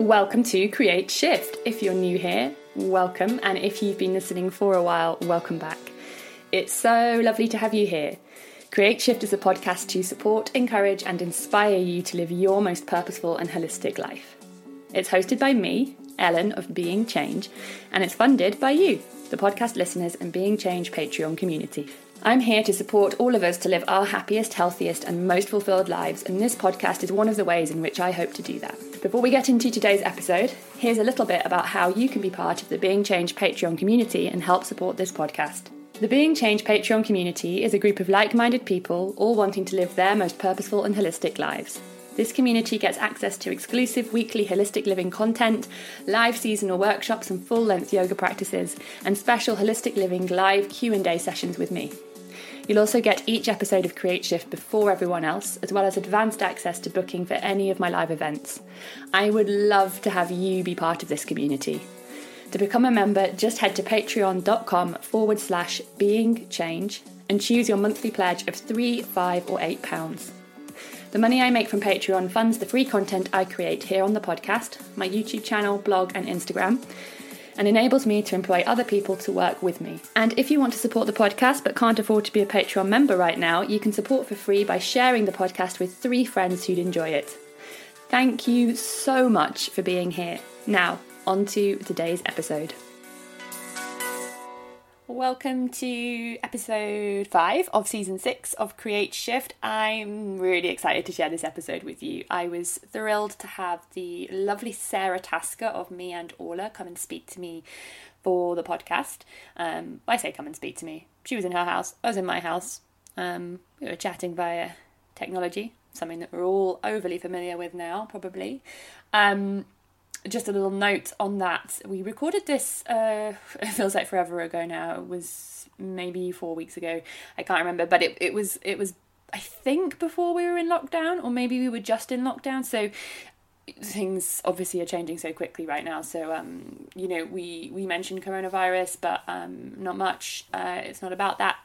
Welcome to Create Shift. If you're new here, welcome, and if you've been listening for a while, welcome back. It's so lovely to have you here. Create Shift is a podcast to support, encourage, and inspire you to live your most purposeful and holistic life. It's hosted by me, Ellen of Being Change, and it's funded by you, the podcast listeners and Being Change Patreon community. I'm here to support all of us to live our happiest, healthiest, and most fulfilled lives, and this podcast is one of the ways in which I hope to do that. Before we get into today's episode, here's a little bit about how you can be part of the Being Change Patreon community and help support this podcast. The Being Change Patreon community is a group of like minded people all wanting to live their most purposeful and holistic lives. This community gets access to exclusive weekly holistic living content, live seasonal workshops and full-length yoga practices, and special holistic living live Q&A sessions with me. You'll also get each episode of Create Shift before everyone else, as well as advanced access to booking for any of my live events. I would love to have you be part of this community. To become a member, just head to patreon.com forward slash being change and choose your monthly pledge of three, five, or eight pounds. The money I make from Patreon funds the free content I create here on the podcast, my YouTube channel, blog, and Instagram and enables me to employ other people to work with me. And if you want to support the podcast but can't afford to be a Patreon member right now, you can support for free by sharing the podcast with three friends who'd enjoy it. Thank you so much for being here. Now, on to today's episode. Welcome to episode five of season six of Create Shift. I'm really excited to share this episode with you. I was thrilled to have the lovely Sara Tasker of Me and Orla come and speak to me for the podcast. Um, I say come and speak to me. She was in her house, I was in my house. Um, we were chatting via technology, something that we're all overly familiar with now, probably. Um, just a little note on that. We recorded this, uh, it feels like forever ago now. It was maybe four weeks ago. I can't remember, but it, it was, it was, I think before we were in lockdown, or maybe we were just in lockdown. So things obviously are changing so quickly right now. So, um, you know, we, we mentioned coronavirus, but, um, not much. Uh, it's not about that.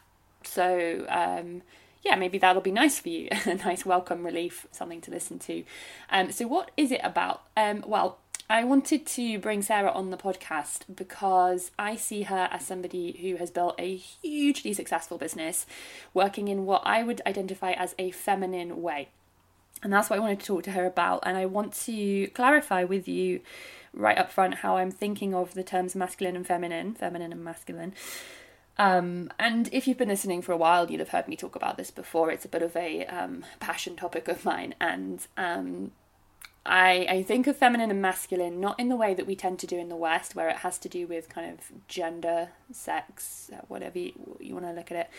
So, um, yeah, maybe that'll be nice for you. a nice welcome relief, something to listen to. Um, so what is it about? Um, well, I wanted to bring Sara on the podcast because I see her as somebody who has built a hugely successful business working in what I would identify as a feminine way. And that's what I wanted to talk to her about. And I want to clarify with you right up front how I'm thinking of the terms masculine and feminine, feminine and masculine. Um, and if you've been listening for a while, you'll have heard me talk about this before. It's a bit of a um, passion topic of mine. And um, I, I think of feminine and masculine not in the way that we tend to do in the West, where it has to do with kind of gender, sex, whatever you, you want to look at it.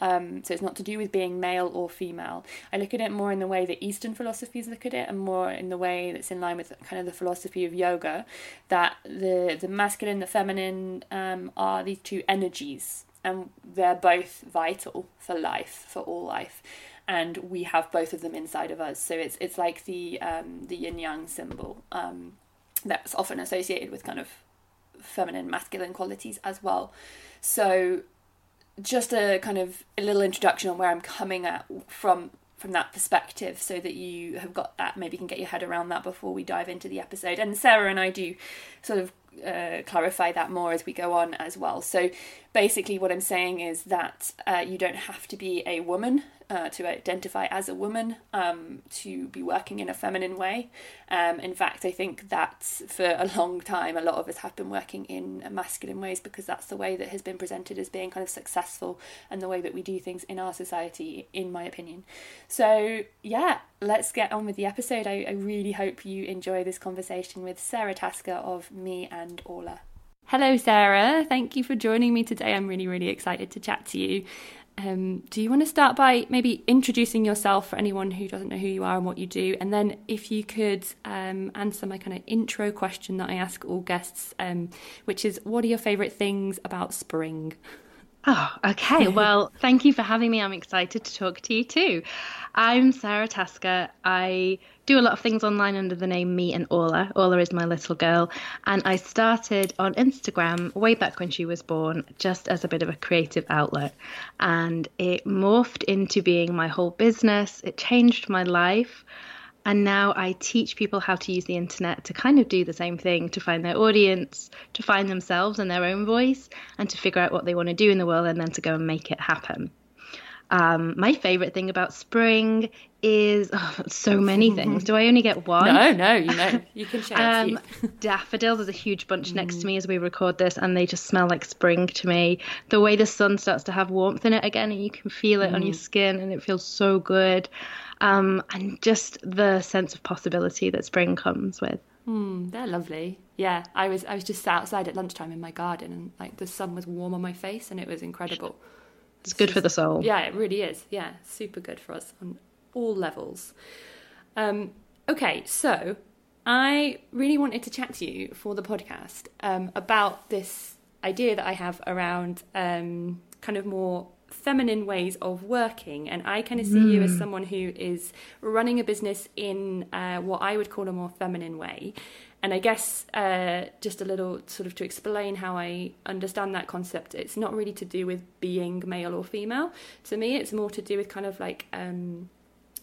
Um, so it's not to do with being male or female. I look at it more in the way that Eastern philosophies look at it, and more in the way that's in line with kind of the philosophy of yoga, that the the masculine, the feminine um, are these two energies, and they're both vital for life, for all life and we have both of them inside of us. So it's it's like the um, the yin yang symbol um, that's often associated with kind of feminine masculine qualities as well. So just a kind of a little introduction on where I'm coming at from from that perspective so that you have got that maybe can get your head around that before we dive into the episode and sara and i do sort of uh, clarify that more as we go on as well so basically what i'm saying is that uh, you don't have to be a woman uh, to identify as a woman, um, to be working in a feminine way. Um, in fact, I think that for a long time, a lot of us have been working in masculine ways because that's the way that has been presented as being kind of successful and the way that we do things in our society, in my opinion. So, yeah, let's get on with the episode. I, I really hope you enjoy this conversation with Sara Tasker of Me and Orla. Hello, Sara. Thank you for joining me today. I'm really, really excited to chat to you. Um, do you want to start by maybe introducing yourself for anyone who doesn't know who you are and what you do? And then if you could um, answer my kind of intro question that I ask all guests, um, which is what are your favourite things about spring? Oh, okay. Well, thank you for having me. I'm excited to talk to you too. I'm Sara Tasker. I do a lot of things online under the name Me and Orla. Orla is my little girl. And I started on Instagram way back when she was born, just as a bit of a creative outlet. And it morphed into being my whole business. It changed my life. And now I teach people how to use the internet to kind of do the same thing, to find their audience, to find themselves and their own voice, and to figure out what they want to do in the world and then to go and make it happen. Um, my favorite thing about spring is oh, so many things. Do I only get one? No, no, you know, you can share. Um, daffodils. There's a huge bunch next to me as we record this, and they just smell like spring to me. The way the sun starts to have warmth in it again, and you can feel it mm. on your mm. skin, and it feels so good. Um, and just the sense of possibility that spring comes with. Mm, they're lovely. Yeah, I was I was just outside at lunchtime in my garden, and like the sun was warm on my face, and it was incredible. It's good for the soul. Yeah, it really is. Yeah, super good for us on all levels. Um, okay, so I really wanted to chat to you for the podcast um, about this idea that I have around um, kind of more feminine ways of working. And I kind of see mm. you as hmm. someone who is running a business in uh, what I would call a more feminine way. And I guess uh, just a little sort of to explain how I understand that concept, it's not really to do with being male or female. To me, it's more to do with kind of like um,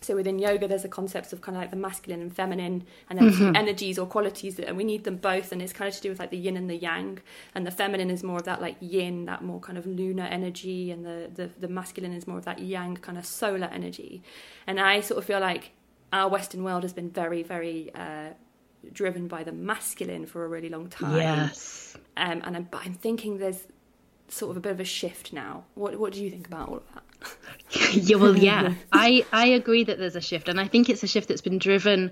so within yoga there's a concept of kind of like the masculine and feminine and then mm-hmm. energies or qualities that, and we need them both and it's kind of to do with like the yin and the yang and the feminine is more of that like yin that more kind of lunar energy and the the, the masculine is more of that yang kind of solar energy and i sort of feel like our western world has been very very uh, driven by the masculine for a really long time. Yes. Um, and I'm, I'm thinking there's sort of a bit of a shift now. What What do you think about all of that? yeah, well, yeah, I I agree that there's a shift, and I think it's a shift that's been driven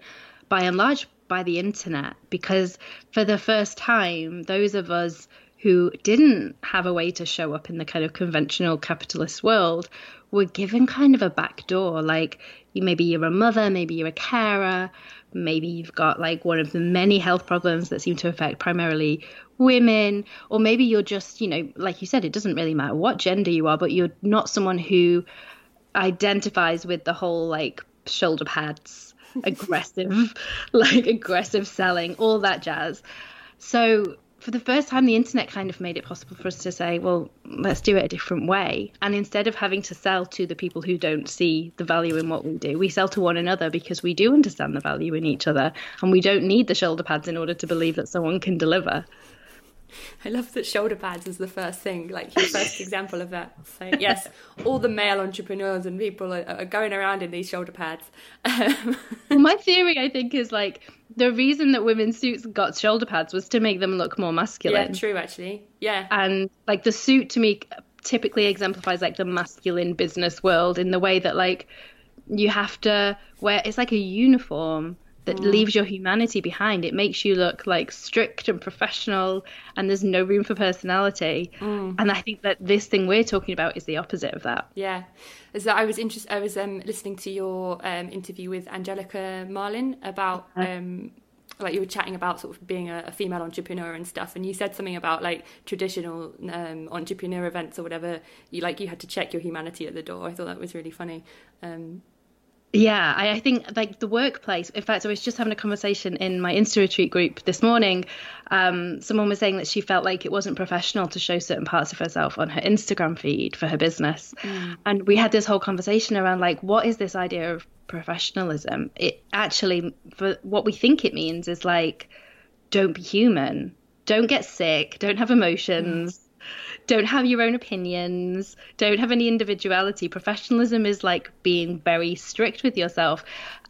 by and large by the internet because for the first time, those of us who didn't have a way to show up in the kind of conventional capitalist world were given kind of a back door. Like maybe you're a mother, maybe you're a carer, maybe you've got like one of the many health problems that seem to affect primarily women or maybe you're just you know like you said it doesn't really matter what gender you are but you're not someone who identifies with the whole like shoulder pads aggressive like aggressive selling all that jazz. So for the first time, the internet kind of made it possible for us to say, well, let's do it a different way. And instead of having to sell to the people who don't see the value in what we do, we sell to one another because we do understand the value in each other. And we don't need the shoulder pads in order to believe that someone can deliver. I love that shoulder pads is the first thing, like your first example of that. So yes, all the male entrepreneurs and people are, are going around in these shoulder pads. Um, well, my theory, I think, is like the reason that women's suits got shoulder pads was to make them look more masculine. Yeah, true, actually. Yeah, and like the suit to me typically exemplifies like the masculine business world in the way that like you have to wear it's like a uniform that mm. leaves your humanity behind. It makes you look like strict and professional, and there's no room for personality. Mm. And I think that this thing we're talking about is the opposite of that. Yeah, as I was interested, I was um, listening to your um, interview with Angelica Malin about. Uh-huh. Um, like you were chatting about sort of being a, a, female entrepreneur and stuff and you said something about like traditional um, entrepreneur events or whatever you like you had to check your humanity at the door i thought that was really funny um, yeah, I, I, think like the workplace. In fact, I was just having a conversation in my Insta retreat group this morning. Um, someone was saying that she felt like it wasn't professional to show certain parts of herself on her Instagram feed for her business. Mm. And we had this whole conversation around like, what is this idea of professionalism? It actually, for what we think it means, is like, don't be human, don't get sick, don't have emotions. Mm don't have your own opinions, don't have any individuality. Professionalism is like being very strict with yourself.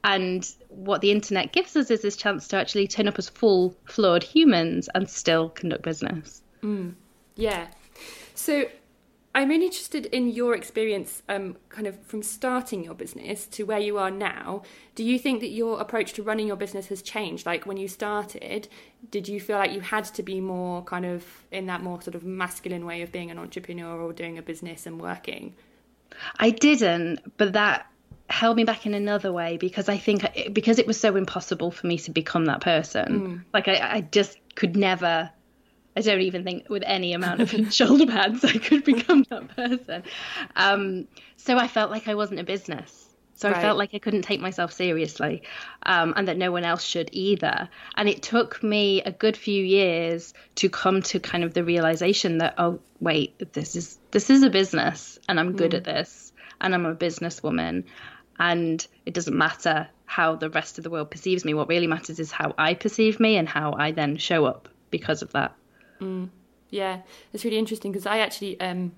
And what the internet gives us is this chance to actually turn up as full, flawed humans and still conduct business. Mm. Yeah. So I'm really interested in your experience, um, kind of from starting your business to where you are now. Do you think that your approach to running your business has changed? Like when you started, did you feel like you had to be more kind of in that more sort of masculine way of being an entrepreneur or doing a business and working? I didn't, but that held me back in another way because I think because it was so impossible for me to become that person. Mm. Like I, I just could never I don't even think with any amount of shoulder pads I could become that person. Um, so I felt like I wasn't a business. So right. I felt like I couldn't take myself seriously, um, and that no one else should either. And it took me a good few years to come to kind of the realization that oh wait, this is this is a business, and I'm good mm. at this, and I'm a businesswoman, and it doesn't matter how the rest of the world perceives me. What really matters is how I perceive me and how I then show up because of that. Mm. Yeah, it's really interesting because I actually, um,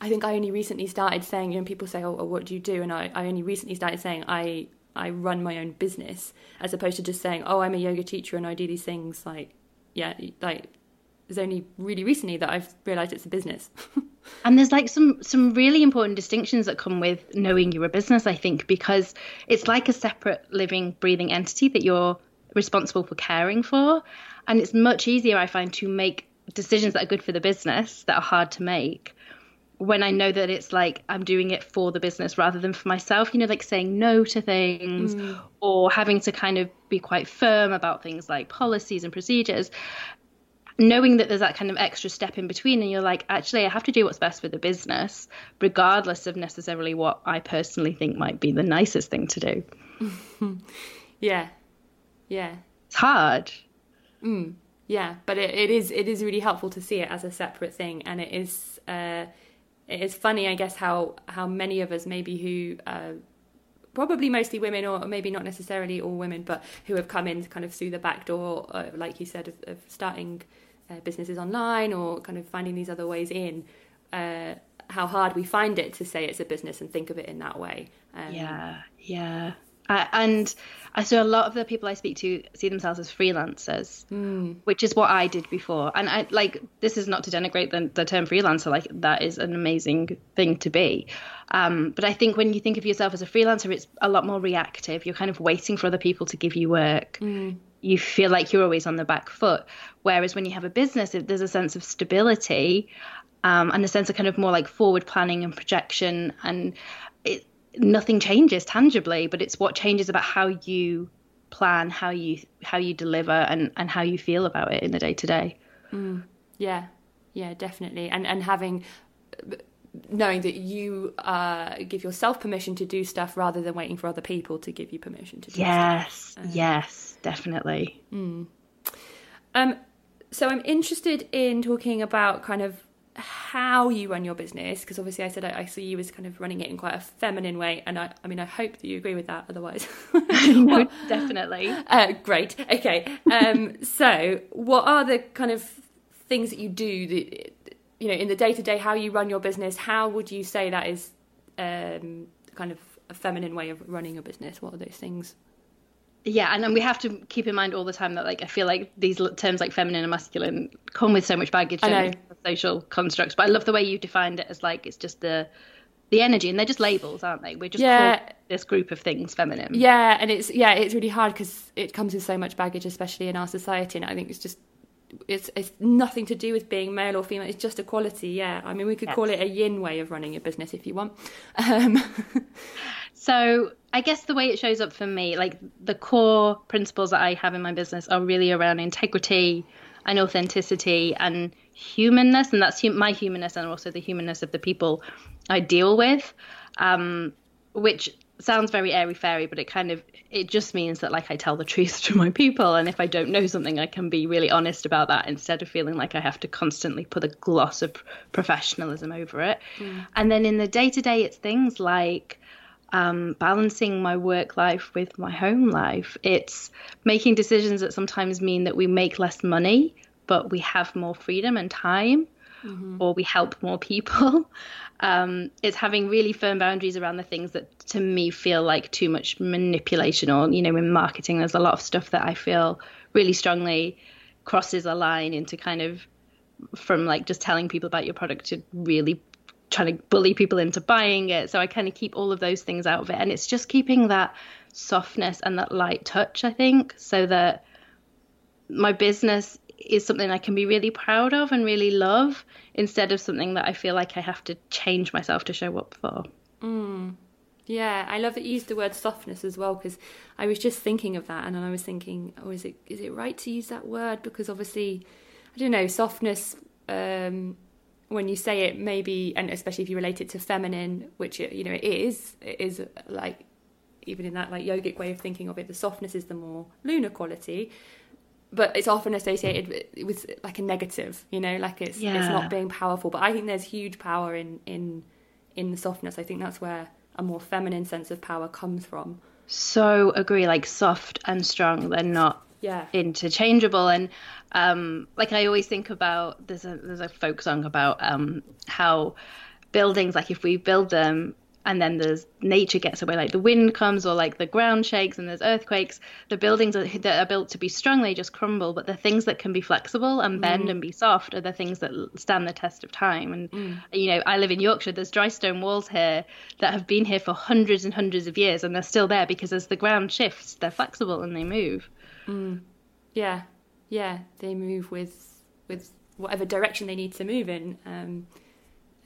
I think I only recently started saying, you know, people say, oh, oh, what do you do? And I, I only recently started saying, I, I run my own business, as opposed to just saying, oh, I'm a yoga teacher and I do these things. Like, yeah, like it's only really recently that I've realised it's a business. and there's like some some really important distinctions that come with knowing you're a business, I think, because it's like a separate living, breathing entity that you're responsible for caring for. And it's much easier, I find, to make decisions that are good for the business that are hard to make when I know that it's like I'm doing it for the business rather than for myself, you know, like saying no to things mm. or having to kind of be quite firm about things like policies and procedures. Knowing that there's that kind of extra step in between, and you're like, actually, I have to do what's best for the business, regardless of necessarily what I personally think might be the nicest thing to do. yeah. Yeah. It's hard. Mm. Yeah but it, it is it is really helpful to see it as a separate thing and it is uh, it is funny i guess how how many of us maybe who uh, probably mostly women or maybe not necessarily all women but who have come in kind of through the back door uh, like you said of, of starting uh, businesses online or kind of finding these other ways in uh, how hard we find it to say it's a business and think of it in that way. Um, yeah yeah uh, and I so a lot of the people I speak to see themselves as freelancers, mm. which is what I did before. And I like this is not to denigrate the, the term freelancer. Like that is an amazing thing to be. Um, but I think when you think of yourself as a freelancer, it's a lot more reactive. You're kind of waiting for other people to give you work. Mm. You feel like you're always on the back foot. Whereas when you have a business, there's a sense of stability um, and a sense of kind of more like forward planning and projection and nothing changes tangibly, but it's what changes about how you plan, how you how you deliver, and and how you feel about it in the day to day. Yeah, yeah, definitely, and and having knowing that you uh, give yourself permission to do stuff rather than waiting for other people to give you permission to do yes, stuff. Yes, um, yes, definitely. Mm. Um, so I'm interested in talking about kind of how you run your business because obviously I said I, I, saw you as kind of running it in quite a feminine way and I, I mean I hope that you agree with that otherwise. No, well, definitely. Uh, great. Okay um, so what are the kind of things that you do that you know in the day to day how you run your business how would you say that is um, kind of a feminine way of running a business? What are those things? Yeah and then we have to keep in mind all the time that like i feel like these terms like feminine and masculine come with so much baggage social constructs but i love the way you defined it as like it's just the the energy and they're just labels aren't they we're just yeah. this group of things feminine yeah and it's yeah it's really hard because it comes with so much baggage especially in our society and i think it's just it's it's nothing to do with being male or female it's just equality yeah i mean we could yes. call it a yin way of running a business if you want um. so I guess the way it shows up for me, like the core principles that I have in my business are really around integrity and authenticity and humanness, and that's hum- my humanness and also the humanness of the people I deal with, um, which sounds very airy fairy, but it kind of it just means that like I tell the truth to my people, and if I don't know something, I can be really honest about that instead of feeling like I have to constantly put a gloss of professionalism over it. Mm. And then in the day to day, it's things like um, balancing my work life with my home life. It's making decisions that sometimes mean that we make less money, but we have more freedom and time, mm-hmm. or we help more people. Um, it's having really firm boundaries around the things that to me feel like too much manipulation, or, you know, in marketing, there's a lot of stuff that I feel really strongly crosses a line into kind of from like just telling people about your product to really trying to bully people into buying it. So I kind of keep all of those things out of it. And it's just keeping that softness and that light touch, I think, so that my business is something I can be really proud of and really love instead of something that I feel like I have to change myself to show up for. Mm. Yeah, I love that you used the word softness as well because I was just thinking of that and then I was thinking, oh, is it is it right to use that word? Because obviously, I don't know, softness um, when you say it maybe and especially if you relate it to feminine which it, you know it is it is like even in that like yogic way of thinking of it the softness is the more lunar quality but it's often associated with, like a negative you know like it's yeah. it's not being powerful but i think there's huge power in in in the softness i think that's where a more feminine sense of power comes from. So agree, like soft and strong, they're not yeah. interchangeable. And um, like I always think about there's a there's a folk song about um, how buildings like if we build them and then there's nature gets away like the wind comes or like the ground shakes and there's earthquakes the buildings that are built to be strong they just crumble but the things that can be flexible and bend mm. and be soft are the things that stand the test of time and mm. you know i live in yorkshire there's dry stone walls here that have been here for hundreds and hundreds of years and they're still there because as the ground shifts they're flexible and they move mm. yeah yeah they move with with whatever direction they need to move in um,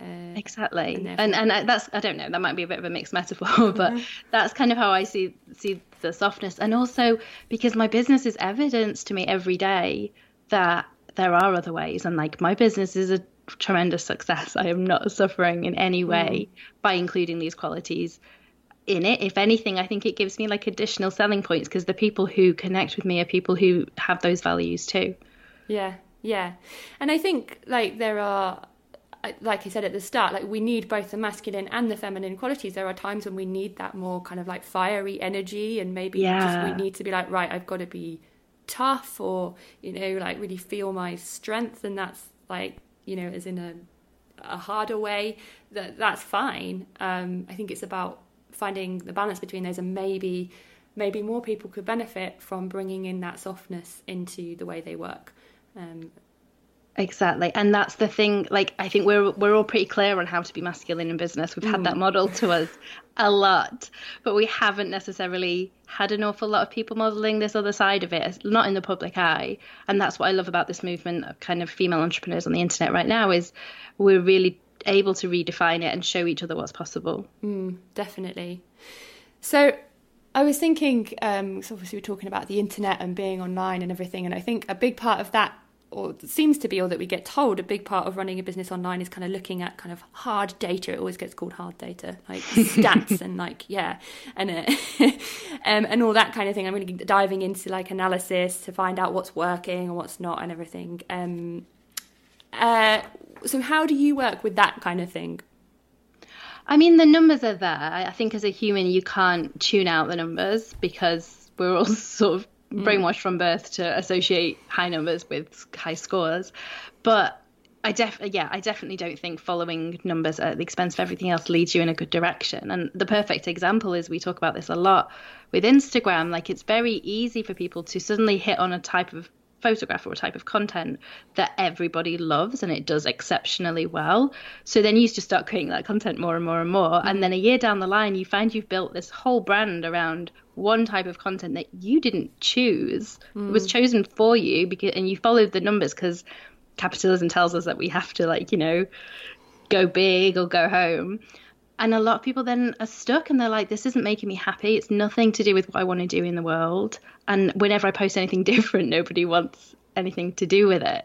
uh, exactly, and, and and that's I don't know that might be a bit of a mixed metaphor, but mm-hmm. that's kind of how I see see the softness, and also because my business is evidence to me every day that there are other ways, and like my business is a tremendous success. I am not suffering in any way mm. by including these qualities in it. If anything, I think it gives me like additional selling points because the people who connect with me are people who have those values too. Yeah, yeah, and I think like there are like I said at the start, like we need both the masculine and the feminine qualities. There are times when we need that more kind of like fiery energy, and maybe yeah. just we need to be like, right, I've got to be tough, or you know, like really feel my strength, and that's like you know, as in a a harder way. That that's fine. Um, I think it's about finding the balance between those, and maybe maybe more people could benefit from bringing in that softness into the way they work. Um, Exactly. And that's the thing like I think we're we're all pretty clear on how to be masculine in business. We've had mm. that model to us a lot, but we haven't necessarily had an awful lot of people modeling this other side of it, not in the public eye. And that's what I love about this movement of kind of female entrepreneurs on the internet right now is we're really able to redefine it and show each other what's possible. Mm, definitely. So I was thinking, um, so obviously we're talking about the internet and being online and everything, and I think a big part of that or seems to be, or that we get told, a big part of running a business online is kind of looking at kind of hard data. It always gets called hard data, like stats and like yeah, and uh, um, and all that kind of thing. I'm really diving into like analysis to find out what's working and what's not and everything. Um, uh, so how do you work with that kind of thing? I mean, the numbers are there. I think as a human, you can't tune out the numbers because we're all sort of. Mm. brainwashed from birth to associate high numbers with high scores. But I def yeah, I definitely don't think following numbers at the expense of everything else leads you in a good direction. And the perfect example is we talk about this a lot with Instagram. Like it's very easy for people to suddenly hit on a type of photograph or a type of content that everybody loves and it does exceptionally well. So then you just start creating that content more and more and more. And then a year down the line, you find you've built this whole brand around one type of content that you didn't choose. Mm. It was chosen for you because and you followed the numbers because capitalism tells us that we have to like, you know, go big or go home. And a lot of people then are stuck and they're like, this isn't making me happy. It's nothing to do with what I want to do in the world. And whenever I post anything different, nobody wants anything to do with it.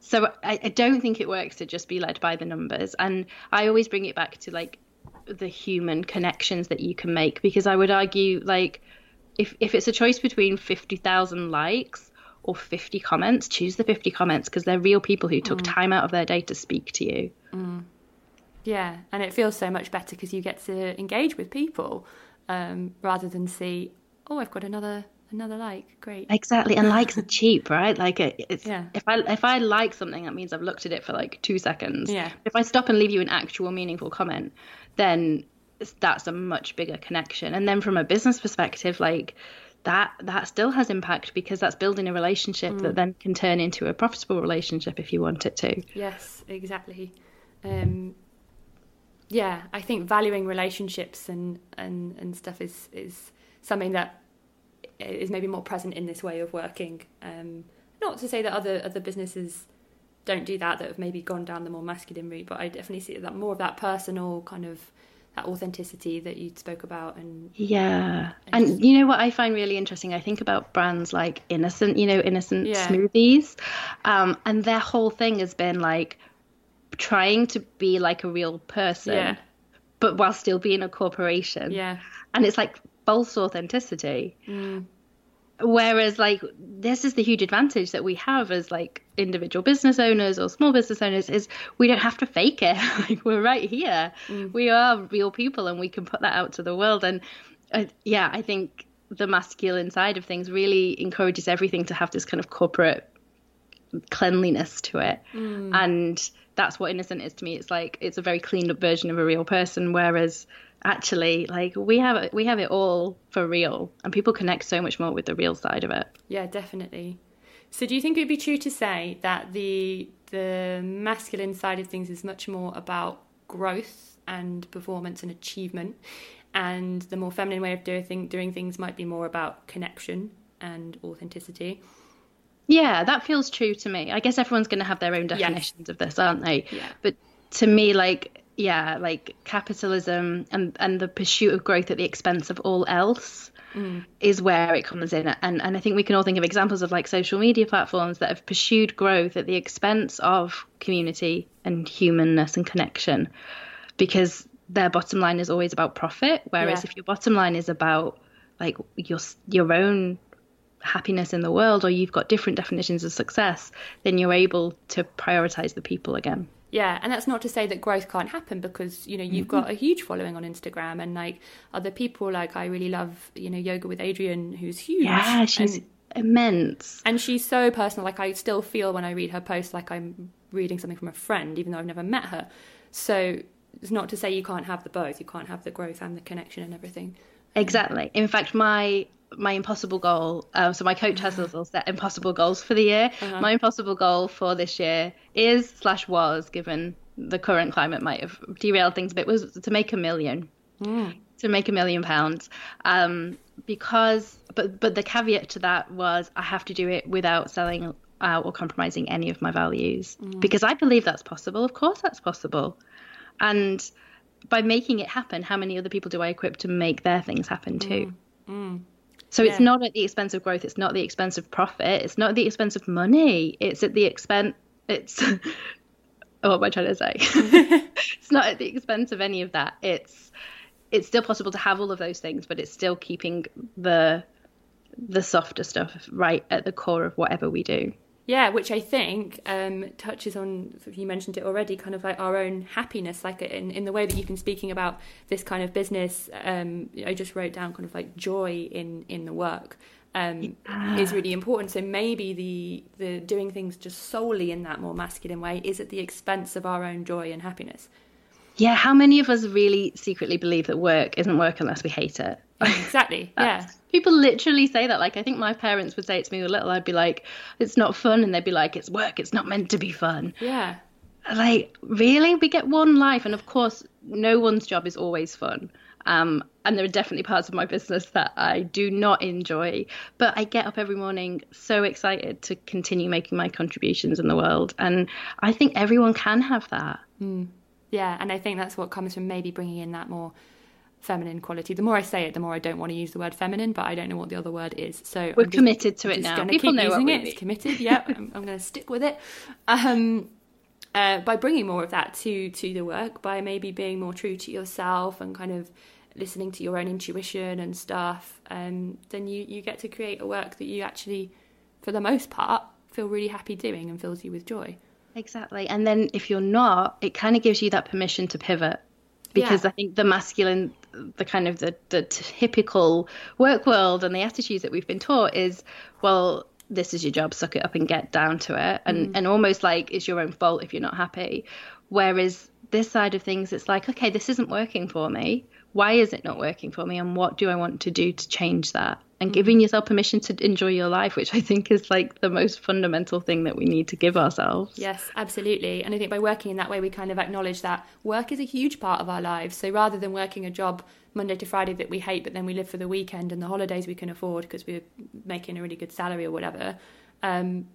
So I, I don't think it works to just be led by the numbers. And I always bring it back to like the human connections that you can make because I would argue like if if it's a choice between 50,000 likes or 50 comments, choose the 50 comments because they're real people who took mm. time out of their day to speak to you. Mm. Yeah, and it feels so much better because you get to engage with people um, rather than see, oh, I've got another another like. Great. Exactly, and likes are cheap, right? Like, it's yeah. if I if I like something, that means I've looked at it for like two seconds. Yeah. If I stop and leave you an actual meaningful comment, then that's a much bigger connection. And then from a business perspective, like that that still has impact because that's building a relationship mm. that then can turn into a profitable relationship if you want it to. Yes, exactly. Um, yeah, I think valuing relationships and, and, and stuff is is something that is maybe more present in this way of working. Um, not to say that other other businesses don't do that that have maybe gone down the more masculine route, but I definitely see that more of that personal kind of that authenticity that you spoke about and yeah and, and you know what i find really interesting i think about brands like innocent you know innocent yeah. smoothies um, and their whole thing has been like trying to be like a real person, yeah. but while still being a corporation. Yeah. And it's like false authenticity. Mm. whereas like this is the huge advantage that we have as like individual business owners or small business owners is we don't have to fake it like we're right here mm. we are real people and we can put that out to the world and uh, yeah i think the masculine side of things really encourages everything to have this kind of corporate cleanliness to it mm. and that's what innocent is to me. It's like it's a very cleaned up version of a real person whereas actually like we have we have it all for real and people connect so much more with the real side of it. Yeah definitely. So do you think it would be true to say that the the masculine side of things is much more about growth and performance and achievement and the more feminine way of doing, doing things might be more about connection and authenticity yeah that feels true to me i guess everyone's going to have their own definitions yes. of this aren't they yeah. but to me like yeah, like capitalism and and the pursuit of growth at the expense of all else mm. is where it comes in. And and I think we can all think of examples of like social media platforms that have pursued growth at the expense of community and humanness and connection, because their bottom line is always about profit. Whereas yeah. if your bottom line is about like your your own happiness in the world or you've got different definitions of success, then you're able to prioritize the people again. Yeah, and that's not to say that growth can't happen because you know you've mm-hmm. got a huge following on Instagram and like other people like I really love you know yoga with Adriene who's huge. Yeah, she's and, immense, and she's so personal. Like I still feel when I read her posts like I'm reading something from a friend, even though I've never met her. So it's not to say you can't have the both. You can't have the growth and the connection and everything. Exactly. In fact, my my impossible goal. Um, so my coach has little set impossible goals for the year. Uh-huh. My impossible goal for this year is slash was given the current climate might have derailed things a bit was to make a million. Yeah. To make a million pounds, um, because but but the caveat to that was I have to do it without selling out or compromising any of my values mm. because I believe that's possible. Of course, that's possible, and by making it happen, how many other people do I equip to make their things happen too? Mm. Mm. So yeah. it's not at the expense of growth. It's not at the expense of profit. It's not at the expense of money. It's at the expense. It's oh, what am I trying to say? it's not at the expense of any of that. It's it's still possible to have all of those things, but it's still keeping the the softer stuff right at the core of whatever we do. Yeah, which I think um, touches on, you mentioned it already, kind of like our own happiness, like in, in the way that you've been speaking about this kind of business. Um, I just wrote down kind of like joy in, in the work um, yeah. is really important. So maybe the, the doing things just solely in that more masculine way is at the expense of our own joy and happiness. Yeah, how many of us really secretly believe that work isn't work unless we hate it? Exactly. yeah. People literally say that. Like, I think my parents would say it to me when little. I'd be like, "It's not fun," and they'd be like, "It's work. It's not meant to be fun." Yeah. Like, really? We get one life, and of course, no one's job is always fun. Um, and there are definitely parts of my business that I do not enjoy. But I get up every morning so excited to continue making my contributions in the world, and I think everyone can have that. Mm. Yeah, and I think that's what comes from maybe bringing in that more feminine quality. The more I say it, the more I don't want to use the word feminine, but I don't know what the other word is. So we're just, committed to it now. People know using it. It's committed. Yeah, I'm, I'm going to stick with it. Um, uh, by bringing more of that to to the work, by maybe being more true to yourself and kind of listening to your own intuition and stuff, um, then you you get to create a work that you actually, for the most part, feel really happy doing and fills you with joy. Exactly. And then if you're not, it kind of gives you that permission to pivot because yeah. I think the masculine, the kind of the, the typical work world and the attitudes that we've been taught is, well, this is your job, suck it up and get down to it. And, mm. and almost like it's your own fault if you're not happy. Whereas this side of things, it's like, okay, this isn't working for me why is it not working for me and what do I want to do to change that? And mm-hmm. giving yourself permission to enjoy your life, which I think is like the most fundamental thing that we need to give ourselves. Yes, absolutely. And I think by working in that way, we kind of acknowledge that work is a huge part of our lives. So rather than working a job Monday to Friday that we hate, but then we live for the weekend and the holidays we can afford because we're making a really good salary or whatever, um,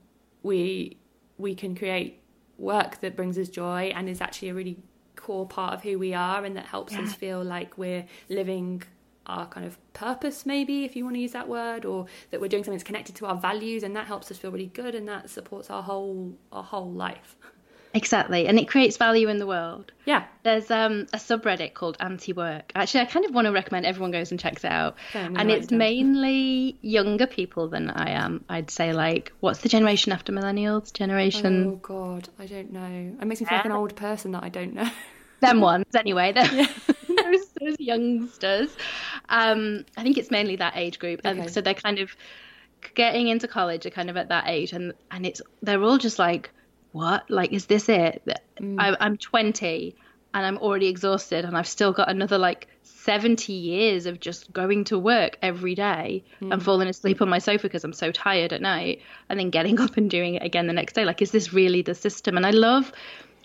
we we can create work that brings us joy and is actually a really core part of who we are and that helps yeah. us feel like we're living our kind of purpose maybe if you want to use that word or that we're doing something that's connected to our values and that helps us feel really good and that supports our whole our whole life Exactly, and it creates value in the world. Yeah. There's um, a subreddit called Anti-Work. Actually, I kind of want to recommend everyone goes and checks it out. Okay, and it's down. mainly younger people than I am. I'd say like, what's the generation after millennials? Generation Oh God, I don't know. It makes me feel like an old person that I don't know. them ones anyway. Them, those, those youngsters. Um, I think it's mainly that age group, and Okay. so they're kind of getting into college. Are kind of at that age, and and it's they're all just like, what? Like, is this it? Mm. I, I'm 20 and I'm already exhausted, and I've still got another like 70 years of just going to work every day and mm. falling asleep on my sofa because I'm so tired at night, and then getting up and doing it again the next day. Like, is this really the system? And I love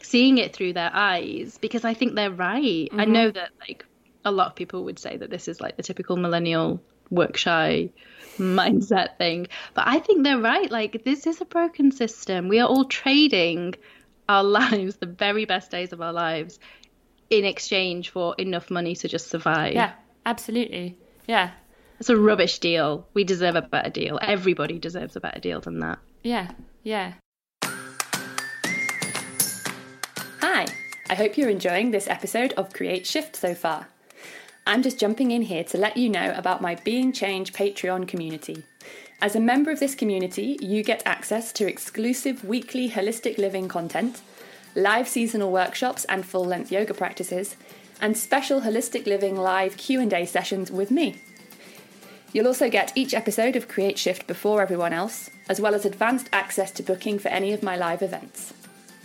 seeing it through their eyes because I think they're right. I mm-hmm. know that like a lot of people would say that this is like the typical millennial work shy mindset thing, but I think they're right. Like this is a broken system. We are all trading our lives, the very best days of our lives, in exchange for enough money to just survive. yeah, absolutely. Yeah, It's a rubbish deal. We deserve a better deal. Everybody deserves a better deal than that. yeah, yeah. Hi, I hope you're enjoying this episode of Create Shift so far. I'm just jumping in here to let you know about my Being Change Patreon community. As a member of this community, you get access to exclusive weekly holistic living content, live seasonal workshops and full-length yoga practices, and special holistic living live Q&A sessions with me. You'll also get each episode of Create Shift before everyone else, as well as advanced access to booking for any of my live events.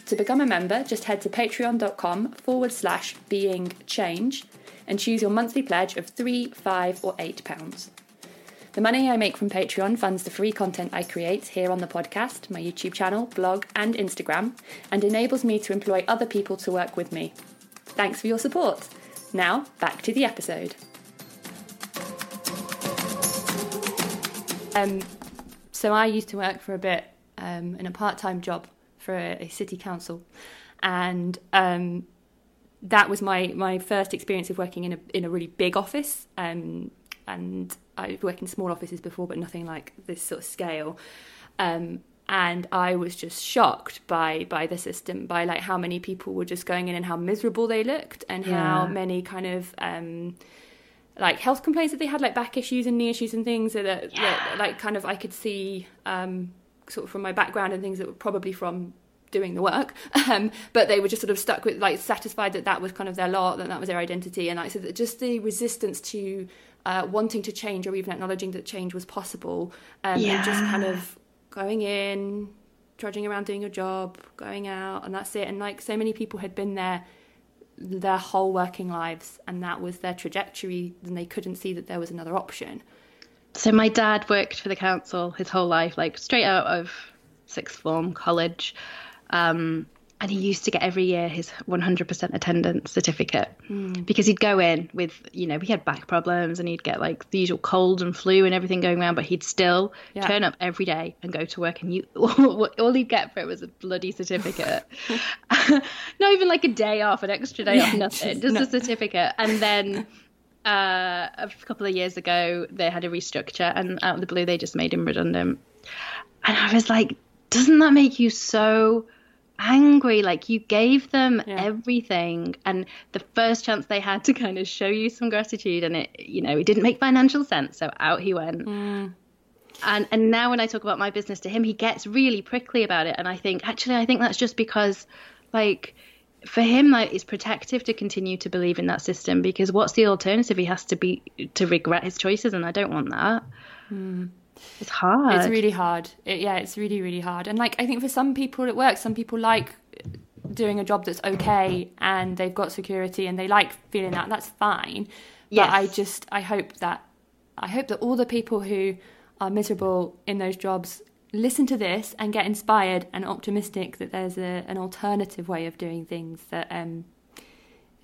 To become a member, just head to patreon.com forward slash being change and choose your monthly pledge of three, five, or eight pounds. The money I make from Patreon funds the free content I create here on the podcast, my YouTube channel, blog, and Instagram, and enables me to employ other people to work with me. Thanks for your support. Now, back to the episode. Um, so I used to work for a bit um, in a part-time job for a, a city council, and um, that was my my first experience of working in a in a really big office. Um, and I've worked in small offices before, but nothing like this sort of scale. Um, and I was just shocked by by the system, by like how many people were just going in and how miserable they looked, and how many kind of um, like health complaints that they had, like back issues and knee issues and things that, that, that like kind of I could see um, sort of from my background and things that were probably from doing the work um, but they were just sort of stuck with like satisfied that that was kind of their lot that that was their identity and like so that just the resistance to uh, wanting to change or even acknowledging that change was possible um, and just kind of going in trudging around doing your job going out and that's it and like so many people had been there their whole working lives and that was their trajectory and they couldn't see that there was another option So my dad worked for the council his whole life, like straight out of sixth form college. Um, and he used to get every year his 100% attendance certificate because he'd go in with, you know, he had back problems and he'd get like the usual cold and flu and everything going around, but he'd still Yeah. turn up every day and go to work. And you, all he'd get for it was a bloody certificate. Not even like a day off, an extra day off, nothing, just just no- a certificate. And then uh, a couple of years ago, they had a restructure, and out of the blue, they just made him redundant. And I was like, doesn't that make you so angry? Like, you gave them Yeah. everything, and the first chance they had to kind of show you some gratitude, and it, you know, it didn't make financial sense, so out he went. Mm. And and now when I talk about my business to him, he gets really prickly about it, and I think actually, I think that's just because, like. For him, like it's protective to continue to believe in that system because what's the alternative? He has to be to regret his choices, and I don't want that. Mm. It's hard. It's really hard. It, yeah, it's really, really hard. And like, I think for some people it works. Some people like doing a job that's okay and they've got security and they like feeling that. That's fine. Yes. But I just, I hope that, I hope that all the people who are miserable in those jobs listen to this and get inspired and optimistic that there's a, an alternative way of doing things that um,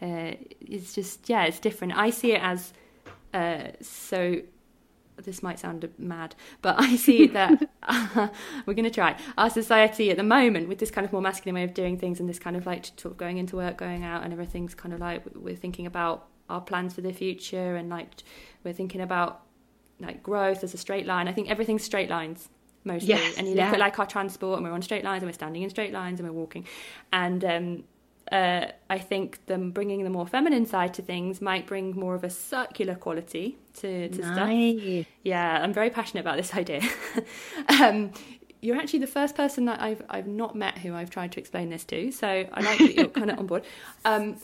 uh, is just, yeah, it's different. I see it as uh, so this might sound mad, but I see that we're going to try. Our society at the moment, with this kind of more masculine way of doing things and this kind of like sort of going into work, going out, and everything's kind of like we're thinking about our plans for the future and like we're thinking about like growth as a straight line. I think everything's straight lines. mostly. Yes, and you look yeah. at like our transport, and we're on straight lines, and we're standing in straight lines, and we're walking. And um, uh, I think them bringing the more feminine side to things might bring more of a circular quality to, to stuff. Yeah, I'm very passionate about this idea. um, you're actually the first person that I've I've not met who I've tried to explain this to, so I like that you're kind of on board. Um,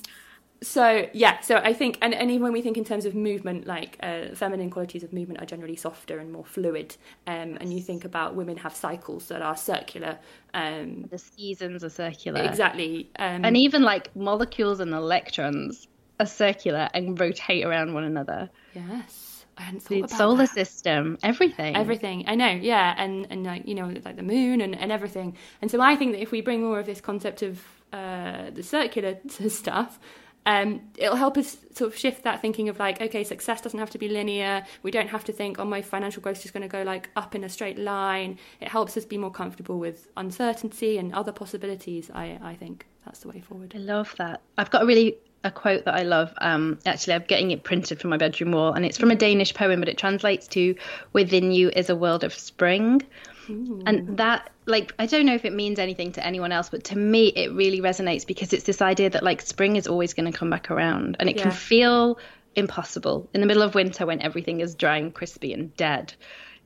so yeah, so I think, and, and even when we think in terms of movement, like uh, feminine qualities of movement are generally softer and more fluid. Um, and you think about women have cycles that are circular. Um, The seasons are circular. exactly. Um, And even like molecules and electrons are circular and rotate around one another. yes, I hadn't thought The about solar that. system, everything. Everything I know, yeah, and and like you know, like the moon and, and everything. And so I think that if we bring more of this concept of uh, the circular stuff, um, it'll help us sort of shift that thinking of like, okay, success doesn't have to be linear. We don't have to think, oh, my financial growth is going to go like up in a straight line. It helps us be more comfortable with uncertainty and other possibilities. I I think that's the way forward. I love that. I've got a really a quote that I love. Um, actually, I'm getting it printed from my bedroom wall, and it's from a Danish poem, but it translates to "Within you is a world of spring." And that, like, I don't know if it means anything to anyone else, but to me, it really resonates because it's this idea that like spring is always going to come back around, and it can feel impossible in the middle of winter when everything is dry and crispy and dead.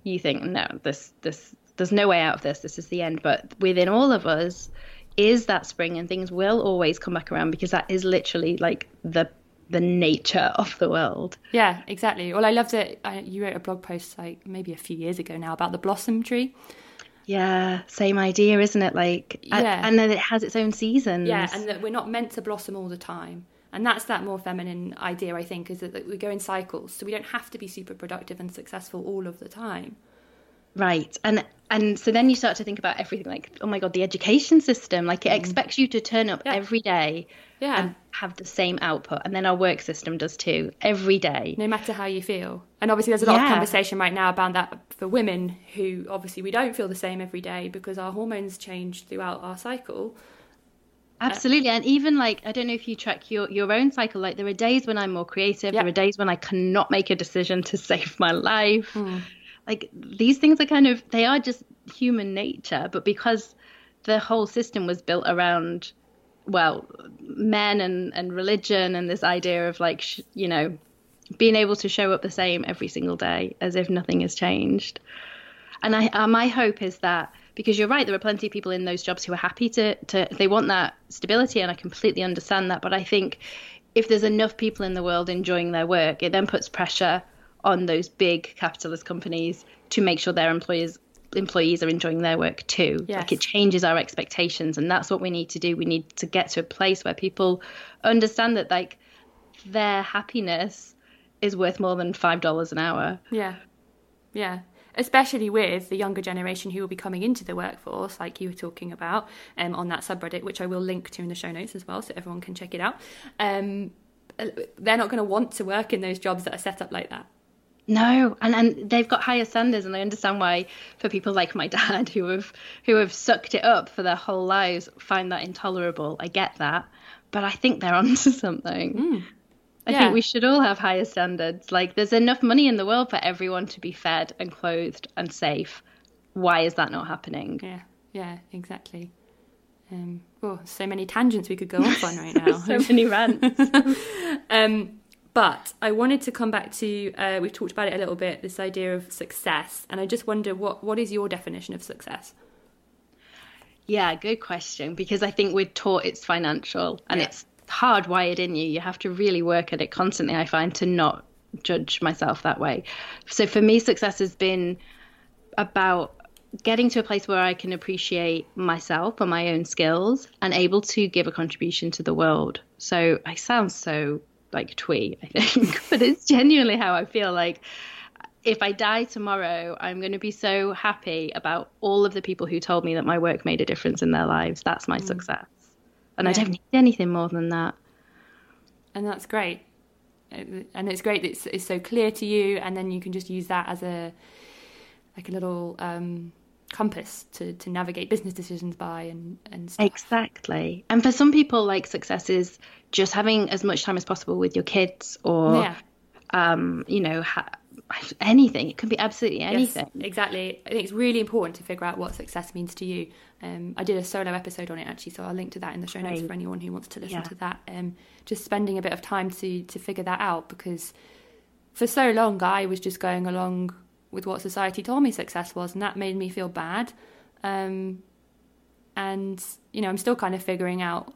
You think, no, this, this, there's no way out of this. This is the end. But within all of us is that spring, and things will always come back around because that is literally like the the nature of the world. Yeah, exactly. Well, I loved it. I, you wrote a blog post like maybe a few years ago now about the blossom tree. Yeah, same idea, isn't it? Like, Yeah. and then it has its own seasons. Yeah, and that we're not meant to blossom all the time. And that's that more feminine idea, I think, is that, that we go in cycles. So we don't have to be super productive and successful all of the time. Right. And and so then you start to think about everything like, oh my god, the education system, like it expects you to turn up Mm. Yeah. every day Yeah. and have the same output. And then our work system does too, every day. no matter how you feel. And obviously, there's a lot of conversation right now about that for women who obviously we don't feel the same every day because our hormones change throughout our cycle. Absolutely. And even like I don't know if you track your your own cycle, like there are days when I'm more creative, Yeah. there are days when I cannot make a decision to save my life. Hmm. Like these things are kind of they are just human nature, but because the whole system was built around well, men and and religion and this idea of like sh- you know being able to show up the same every single day as if nothing has changed. And I, uh, my hope is that because you're right, there are plenty of people in those jobs who are happy to, to they want that stability, and I completely understand that. But I think if there's enough people in the world enjoying their work, it then puts pressure on those big capitalist companies to make sure their employers employees are enjoying their work too. Yes. Like it changes our expectations, and that's what we need to do. We need to get to a place where people understand that like their happiness is worth more than five dollars an hour. Yeah. Yeah. Especially with the younger generation who will be coming into the workforce, like you were talking about um, on that subreddit, which I will link to in the show notes as well, so everyone can check it out. Um, they're not going to want to work in those jobs that are set up like that. No, and and they've got higher standards, and I understand why for people like my dad who have who have sucked it up for their whole lives find that intolerable. I get that, but I think they're onto something. I yeah. think we should all have higher standards. Like, there's enough money in the world for everyone to be fed and clothed and safe. Why is that not happening? Yeah, yeah, exactly. Um, oh, so many tangents we could go off on right now. so many rants. Um, but I wanted to come back to uh, we've talked about it a little bit. This idea of success, and I just wonder what what is your definition of success? Yeah, good question. Because I think we're taught it's financial and Yeah. it's hardwired in you. You have to really work at it constantly, I find, to not judge myself that way. So for me, success has been about getting to a place where I can appreciate myself and my own skills and able to give a contribution to the world. So I sound so like twee, I think, but it's genuinely how I feel like if I die tomorrow, I'm going to be so happy about all of the people who told me that my work made a difference in their lives. That's my success. And I don't need anything more than that. and that's great and it's great that it's, it's so clear to you and then you can just use that as a like a little um, compass to, to navigate business decisions by and and stuff. Exactly. And for some people, like success is just having as much time as possible with your kids or, yeah um, you know, ha- anything. It can be absolutely anything. Yes, exactly. I think it's really important to figure out what success means to you. Um, I did a solo episode on it actually, so I'll link to that in the show notes for anyone who wants to listen Yeah. to that. Um, just spending a bit of time to to figure that out because for so long I was just going along with what society told me success was, and that made me feel bad. Um, and you know, I'm still kind of figuring out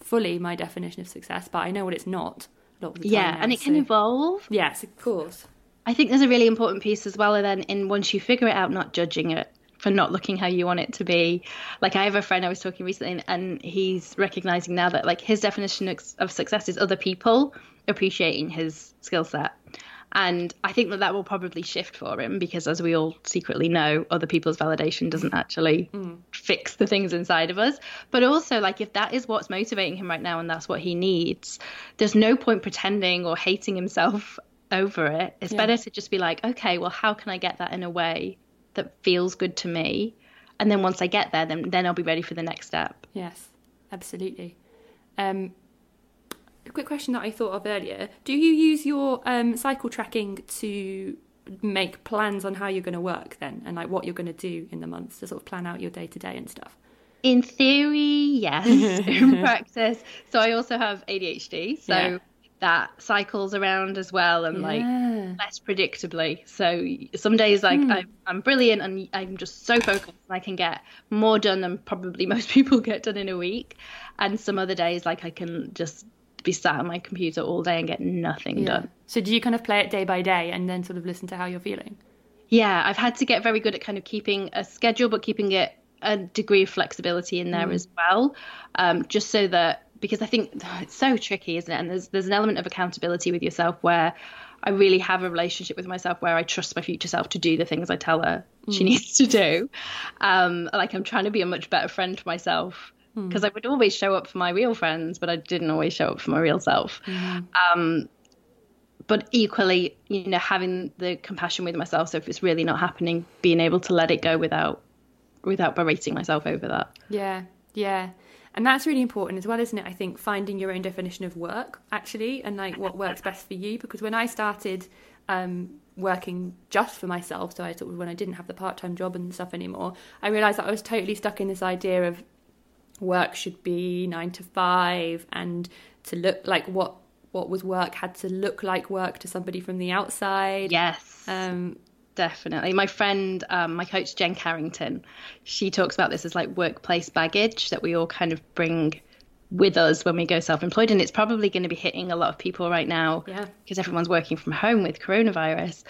fully my definition of success, but I know what it's not. A lot of the time Yeah, now, and it can so- evolve. Yes, of course. I think there's a really important piece as well. And then, in once you figure it out, not judging it for not looking how you want it to be. Like I have a friend I was talking recently, and he's recognizing now that like his definition of success is other people appreciating his skill set. And I think that that will probably shift for him because, as we all secretly know, other people's validation doesn't actually fix the things inside of us. But also, like, if that is what's motivating him right now and that's what he needs, there's no point pretending or hating himself over it. It's Yeah. better to just be like, okay, well, how can I get that in a way that feels good to me? And then once I get there, then then I'll be ready for the next step. Yes, absolutely. Um, a quick question that I thought of earlier: Do you use your um, cycle tracking to make plans on how you're going to work then, and like what you're going to do in the months to sort of plan out your day to day and stuff? In theory, yes. in practice, so I also have ADHD, so Yeah. that cycles around as well, and like less predictably. So some days, like Hmm. I, I'm brilliant and I'm just so focused, and I can get more done than probably most people get done in a week. And some other days, like I can just be sat on my computer all day and get nothing Yeah. done. So do you kind of play it day by day and then sort of listen to how you're feeling? Yeah, I've had to get very good at kind of keeping a schedule, but keeping it a degree of flexibility in there as well, um, just so that because I think it's so tricky, isn't it? And there's there's an element of accountability with yourself where I really have a relationship with myself where I trust my future self to do the things I tell her she needs to do. Um, like I'm trying to be a much better friend to myself because I would always show up for my real friends, but I didn't always show up for my real self. Um, but equally, you know, having the compassion with myself. So if it's really not happening, being able to let it go without without berating myself over that. Yeah, yeah. And that's really important as well, isn't it? I think finding your own definition of work, actually, and like what works best for you. Because when I started um, working just for myself, so I sort of when I didn't have the part time job and stuff anymore, I realised that I was totally stuck in this idea of work should be nine to five and to look like what what was work had to look like work to somebody from the outside. Yes. Um, Definitely. My friend, um, my coach Jen Carrington, she talks about this as like workplace baggage that we all kind of bring with us when we go self-employed, and it's probably going to be hitting a lot of people right now Yeah. because everyone's working from home with coronavirus.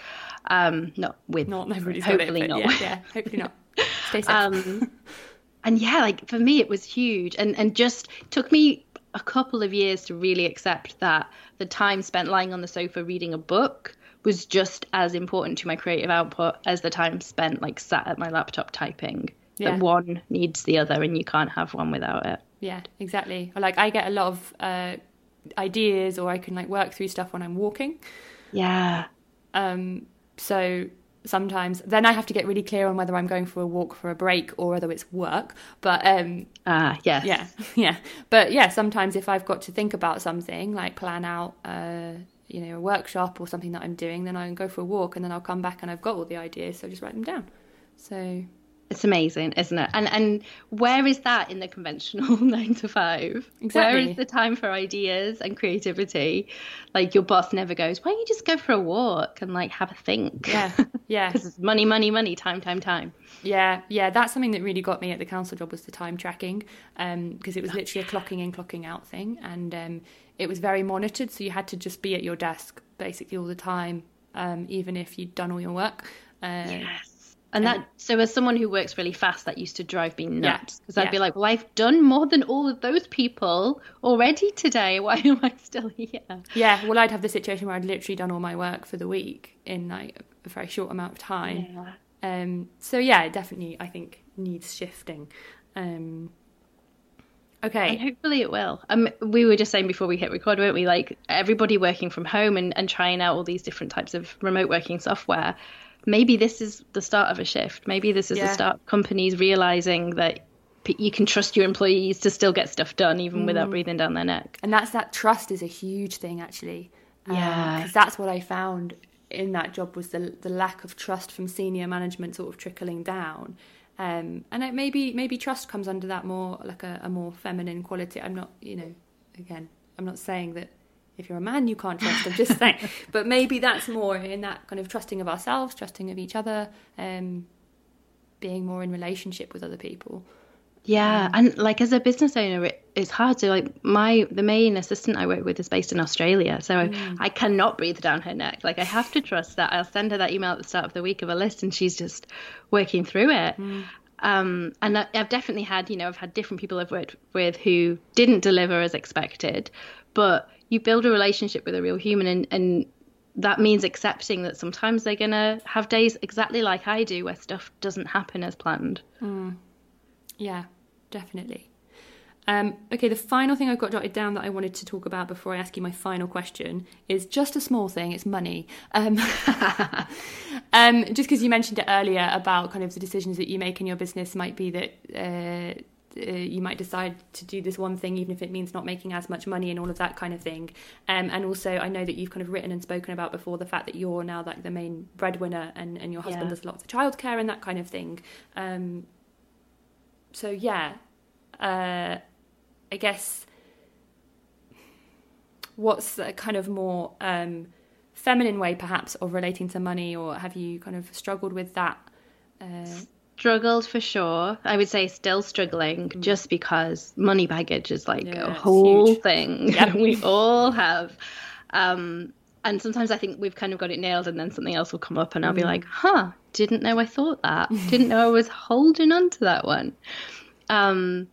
Um, not with, not everybody's got it, hopefully not. Yeah, yeah, hopefully not. Stay safe. um, and yeah, like for me, it was huge, and and just took me a couple of years to really accept that the time spent lying on the sofa reading a book was just as important to my creative output as the time spent like sat at my laptop typing. Yeah. That one needs the other, and you can't have one without it. Yeah, exactly. Or like I get a lot of uh, ideas, or I can like work through stuff when I'm walking. Yeah, Um, so sometimes then I have to get really clear on whether I'm going for a walk for a break or whether it's work. But um, ah, yes, yeah, yeah. But yeah, sometimes if I've got to think about something, like plan out, uh, you know, a workshop or something that I'm doing, then I can go for a walk, and then I'll come back and I've got all the ideas, so I just write them down. So It's amazing, isn't it? And and where is that in the conventional nine to five? Where Exactly. is the time for ideas and creativity? Like your boss never goes, why don't you just go for a walk and like have a think? yeah, yeah. Because it's money, money, money, time, time, time. Yeah, yeah, that's something that really got me at the council job was the time tracking, because it was literally a clocking in, clocking out thing, and um, it was very monitored. So you had to just be at your desk basically all the time, um, even if you'd done all your work. Uh, And that, so as someone who works really fast, that used to drive me nuts because I'd yeah. be like, well, I've done more than all of those people already today. Why am I still here? Yeah, well, I'd have the situation where I'd literally done all my work for the week in like a very short amount of time. Yeah. Um, so yeah, it definitely, I think needs shifting. Um, okay, And hopefully it will. Um, we were just saying before we hit record, weren't we? Like everybody working from home and, and trying out all these different types of remote working software. Maybe this is the start of a shift. Maybe this is Yeah. the start of companies realizing that you can trust your employees to still get stuff done even Mm. without breathing down their neck. and that's that trust is a huge thing actually. Yeah. because that's what I found in that job was the the lack of trust from senior management sort of trickling down. Um, and it maybe maybe trust comes under that more like a, a more feminine quality. I'm not, you know, again, I'm not saying that if you're a man you can't trust. I'm just saying, but maybe that's more in that kind of trusting of ourselves, trusting of each other, um, being more in relationship with other people. Yeah, um, and like as a business owner, it, it's hard to like my the main assistant I work with is based in Australia, so mm. I cannot breathe down her neck. Like I have to trust that I'll send her that email at the start of the week of a list, and she's just working through it. Mm. Um, and I've definitely had, you know, I've had different people I've worked with who didn't deliver as expected, but you build a relationship with a real human, and, and that means accepting that sometimes they're gonna have days exactly like I do where stuff doesn't happen as planned. Mm. Yeah, definitely. Um, okay, the final thing I've got jotted down that I wanted to talk about before I ask you my final question is just a small thing. It's money. Um, um, just because you mentioned it earlier about kind of the decisions that you make in your business might be that uh, uh, you might decide to do this one thing even if it means not making as much money and all of that kind of thing. Um, and also, I know that you've kind of written and spoken about before the fact that you're now like the main breadwinner and, and your husband yeah. does lots of childcare and that kind of thing. Um, so yeah, uh, I guess what's the kind of more um, feminine way, perhaps, of relating to money, or have you kind of struggled with that? Uh... Struggled for sure. I would say still struggling, mm. just because money baggage is like yeah, a whole huge. thing yep. we all have. Um, and sometimes I think we've kind of got it nailed, and then something else will come up, and I'll mm. be like, "Huh, didn't know I thought that. didn't know I was holding on to that one." Um,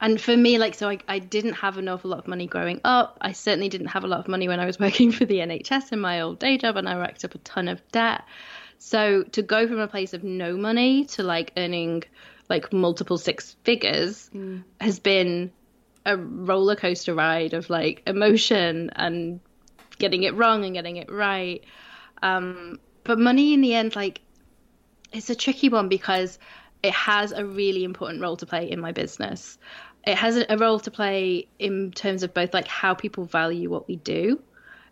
and for me, like, so I, I didn't have an awful lot of money growing up. I certainly didn't have a lot of money when I was working for the NHS in my old day job, and I racked up a ton of debt. So to go from a place of no money to like earning like multiple six figures mm. has been a roller coaster ride of like emotion and getting it wrong and getting it right. Um, but money in the end, like, it's a tricky one because it has a really important role to play in my business it has a role to play in terms of both like how people value what we do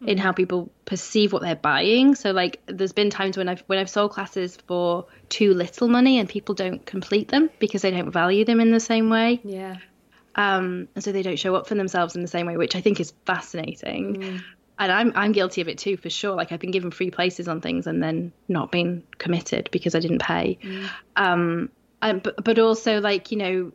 in how people perceive what they're buying. So like there's been times when i've when i've sold classes for too little money and people don't complete them because they don't value them in the same way. Yeah. Um and so they don't show up for themselves in the same way which i think is fascinating. Mm. and i'm i'm guilty of it too for sure. Like i've been given free places on things and then not been committed because i didn't pay. Mm. um and, but, but also like you know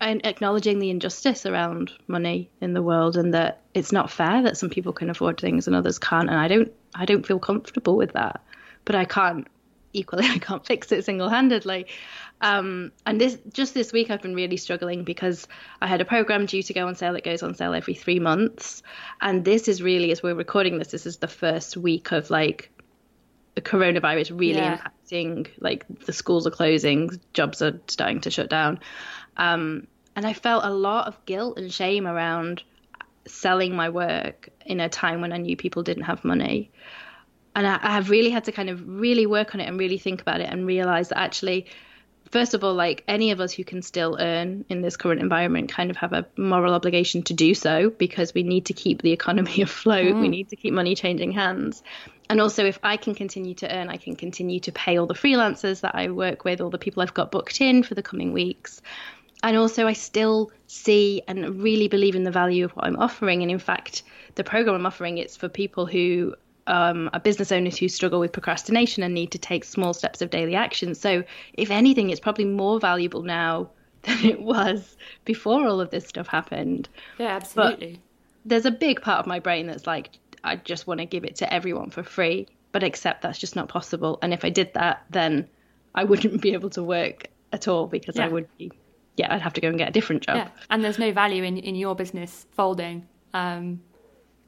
acknowledging the injustice around money in the world and that it's not fair that some people can afford things and others can't and I don't I don't feel comfortable with that. But I can't equally I can't fix it single-handedly um, and this just this week I've been really struggling because I had a program due to go on sale that goes on sale every 3 months and this is really as we're recording this this is the first week of like the coronavirus really yeah. impacting like the schools are closing jobs are starting to shut down um, and I felt a lot of guilt and shame around selling my work in a time when I knew people didn't have money. And I, I have really had to kind of really work on it and really think about it and realize that actually, first of all, like any of us who can still earn in this current environment kind of have a moral obligation to do so because we need to keep the economy afloat. Mm. We need to keep money changing hands. And also, if I can continue to earn, I can continue to pay all the freelancers that I work with, all the people I've got booked in for the coming weeks and also I still see and really believe in the value of what I'm offering. And in fact, the program I'm offering it's for people who um, are business owners who struggle with procrastination and need to take small steps of daily action. So, if anything, it's probably more valuable now than it was before all of this stuff happened. Yeah, absolutely. But there's a big part of my brain that's like, I just want to give it to everyone for free, but except that's just not possible. And if I did that, then I wouldn't be able to work at all because yeah. I would be yeah, I'd have to go and get a different job. Yeah. And there's no value in, in your business folding. Um,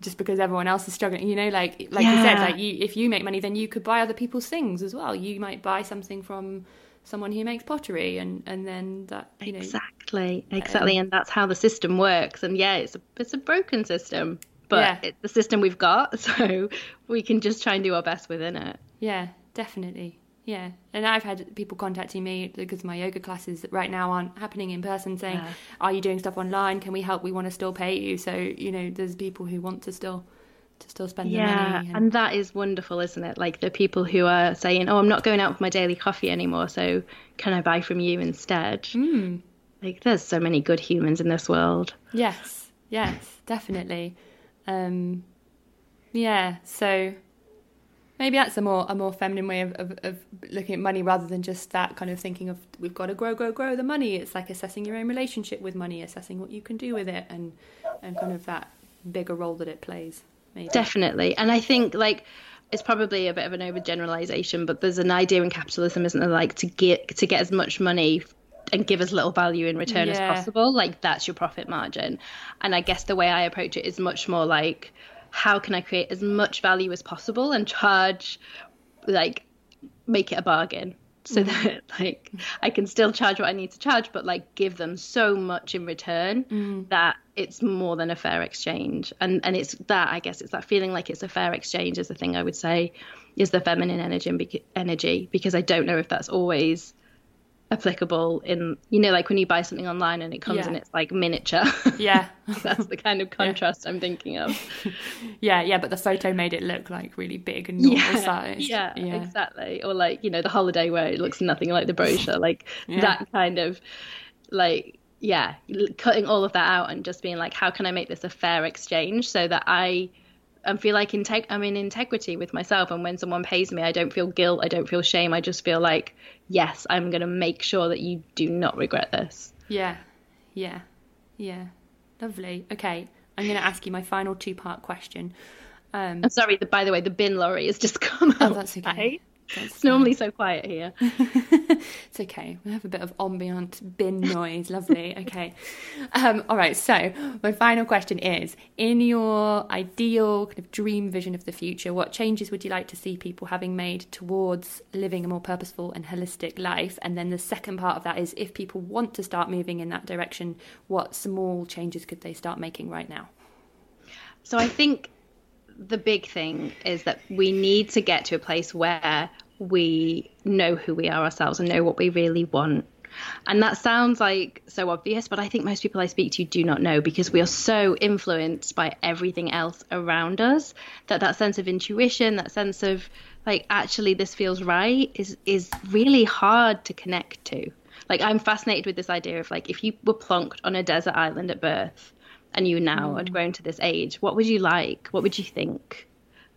just because everyone else is struggling, you know, like like yeah. you said, like you if you make money, then you could buy other people's things as well. You might buy something from someone who makes pottery, and and then that you know exactly exactly, um, and that's how the system works. And yeah, it's a it's a broken system, but yeah. it's the system we've got, so we can just try and do our best within it. Yeah, definitely. Yeah, and I've had people contacting me because my yoga classes right now aren't happening in person, saying. "Are you doing stuff online? Can we help? We want to still pay you." So you know, there's people who want to still to still spend yeah, the money. And... and that is wonderful, isn't it? Like the people who are saying, "Oh, I'm not going out for my daily coffee anymore, so can I buy from you instead?" Mm. Like, there's so many good humans in this world. Yes, yes, definitely. Um, yeah, so maybe that's a more a more feminine way of, of, of, looking at money rather than just that kind of thinking of we've got to grow grow grow the money it's like assessing your own relationship with money assessing what you can do with it and and kind of that bigger role that it plays maybe. definitely and i think like it's probably a bit of an overgeneralization but there's an idea in capitalism isn't there like to get to get as much money and give as little value in return yeah. as possible like that's your profit margin and i guess the way i approach it is much more like how can I create as much value as possible and charge, like, make it a bargain so mm. that like I can still charge what I need to charge, but like give them so much in return mm. that it's more than a fair exchange. And and it's that I guess it's that feeling like it's a fair exchange is the thing I would say is the feminine energy energy because I don't know if that's always applicable in you know like when you buy something online and it comes yeah. and it's like miniature. Yeah. That's the kind of contrast yeah. i'm thinking of. Yeah yeah but the photo made it look like really big and normal yeah, size. Yeah, yeah. exactly. Or like you know the holiday where it looks nothing like the brochure like that kind of like yeah cutting all of that out and just being like how can i make this a fair exchange so that i and feel like integ- I'm in integrity with myself. And when someone pays me, I don't feel guilt. I don't feel shame. I just feel like, yes, I'm going to make sure that you do not regret this. Yeah. Yeah. Yeah. Lovely. Okay. I'm going to ask you my final two part question. Um, I'm sorry. The, by the way, the bin lorry has just come oh, out. Oh, that's okay. It's normally so quiet here. it's okay. We have a bit of ambient bin noise. Lovely. Okay. Um, all right. So, my final question is In your ideal kind of dream vision of the future, what changes would you like to see people having made towards living a more purposeful and holistic life? And then the second part of that is if people want to start moving in that direction, what small changes could they start making right now? So, I think the big thing is that we need to get to a place where we know who we are ourselves and know what we really want. And that sounds like so obvious, but I think most people I speak to do not know because we are so influenced by everything else around us that that sense of intuition, that sense of like actually this feels right is is really hard to connect to. Like I'm fascinated with this idea of like if you were plonked on a desert island at birth and you now mm. had grown to this age, what would you like? What would you think?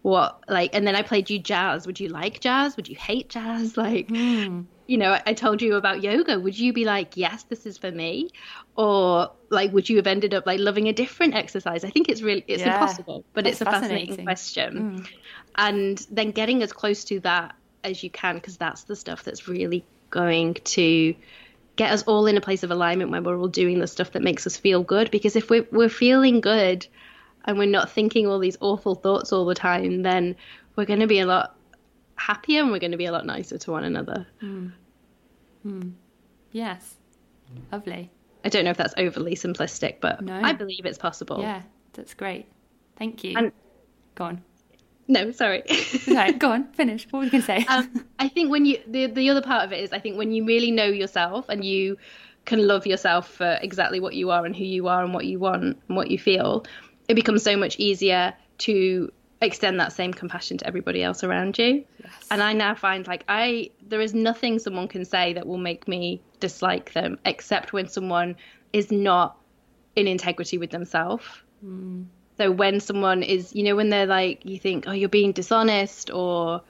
What like and then I played you jazz. Would you like jazz? Would you hate jazz? Like mm. you know, I, told you about yoga. Would you be like, yes, this is for me? Or like would you have ended up like loving a different exercise? I think it's really it's yeah, impossible, but it's a fascinating, fascinating question. Mm. And then getting as close to that as you can, because that's the stuff that's really going to get us all in a place of alignment where we're all doing the stuff that makes us feel good. Because if we're, we're feeling good and we're not thinking all these awful thoughts all the time, then we're going to be a lot happier and we're going to be a lot nicer to one another. Mm. Mm. Yes. Lovely. I don't know if that's overly simplistic, but no. I believe it's possible. Yeah, that's great. Thank you. And, Go on. No, sorry. sorry, go on, finish. What were you going to say? Um, I think when you the the other part of it is I think when you really know yourself and you can love yourself for exactly what you are and who you are and what you want and what you feel, it becomes so much easier to extend that same compassion to everybody else around you. Yes. And I now find like I there is nothing someone can say that will make me dislike them except when someone is not in integrity with themselves. Mm. So when someone is, you know, when they're like, you think, oh, you're being dishonest or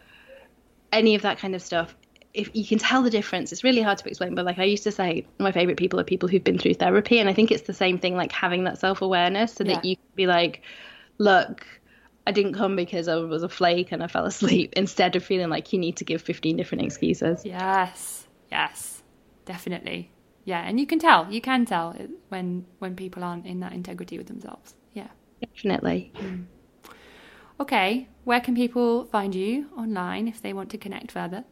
any of that kind of stuff, if you can tell the difference, it's really hard to explain. But like I used to say, my favorite people are people who've been through therapy, and I think it's the same thing, like having that self awareness, so yeah. that you can be like, look, I didn't come because I was a flake and I fell asleep, instead of feeling like you need to give 15 different excuses. Yes, yes, definitely. Yeah, and you can tell, you can tell when when people aren't in that integrity with themselves. Definitely. Mm. Okay, where can people find you online if they want to connect further?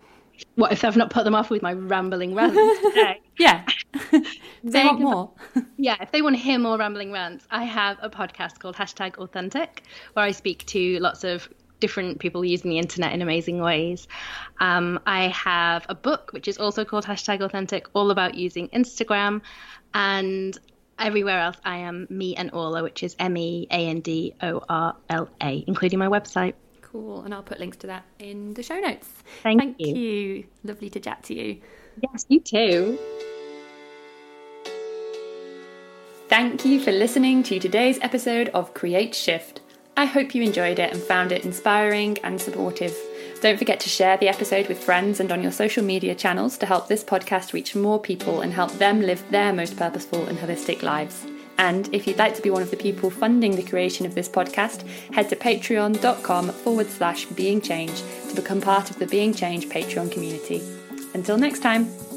What if I've not put them off with my rambling rants today? yeah. they want more. yeah, if they want to hear more rambling rants, I have a podcast called Hashtag Authentic, where I speak to lots of different people using the internet in amazing ways. Um, I have a book which is also called Hashtag Authentic, all about using Instagram. And everywhere else, I am me and Orla, which is M E A N D O R L A, including my website. Cool, and I'll put links to that in the show notes. Thank, Thank you. you. Lovely to chat to you. Yes, you too. Thank you for listening to today's episode of Create Shift. I hope you enjoyed it and found it inspiring and supportive. Don't forget to share the episode with friends and on your social media channels to help this podcast reach more people and help them live their most purposeful and holistic lives. And if you'd like to be one of the people funding the creation of this podcast, head to patreon.com forward slash being change to become part of the Being Change Patreon community. Until next time.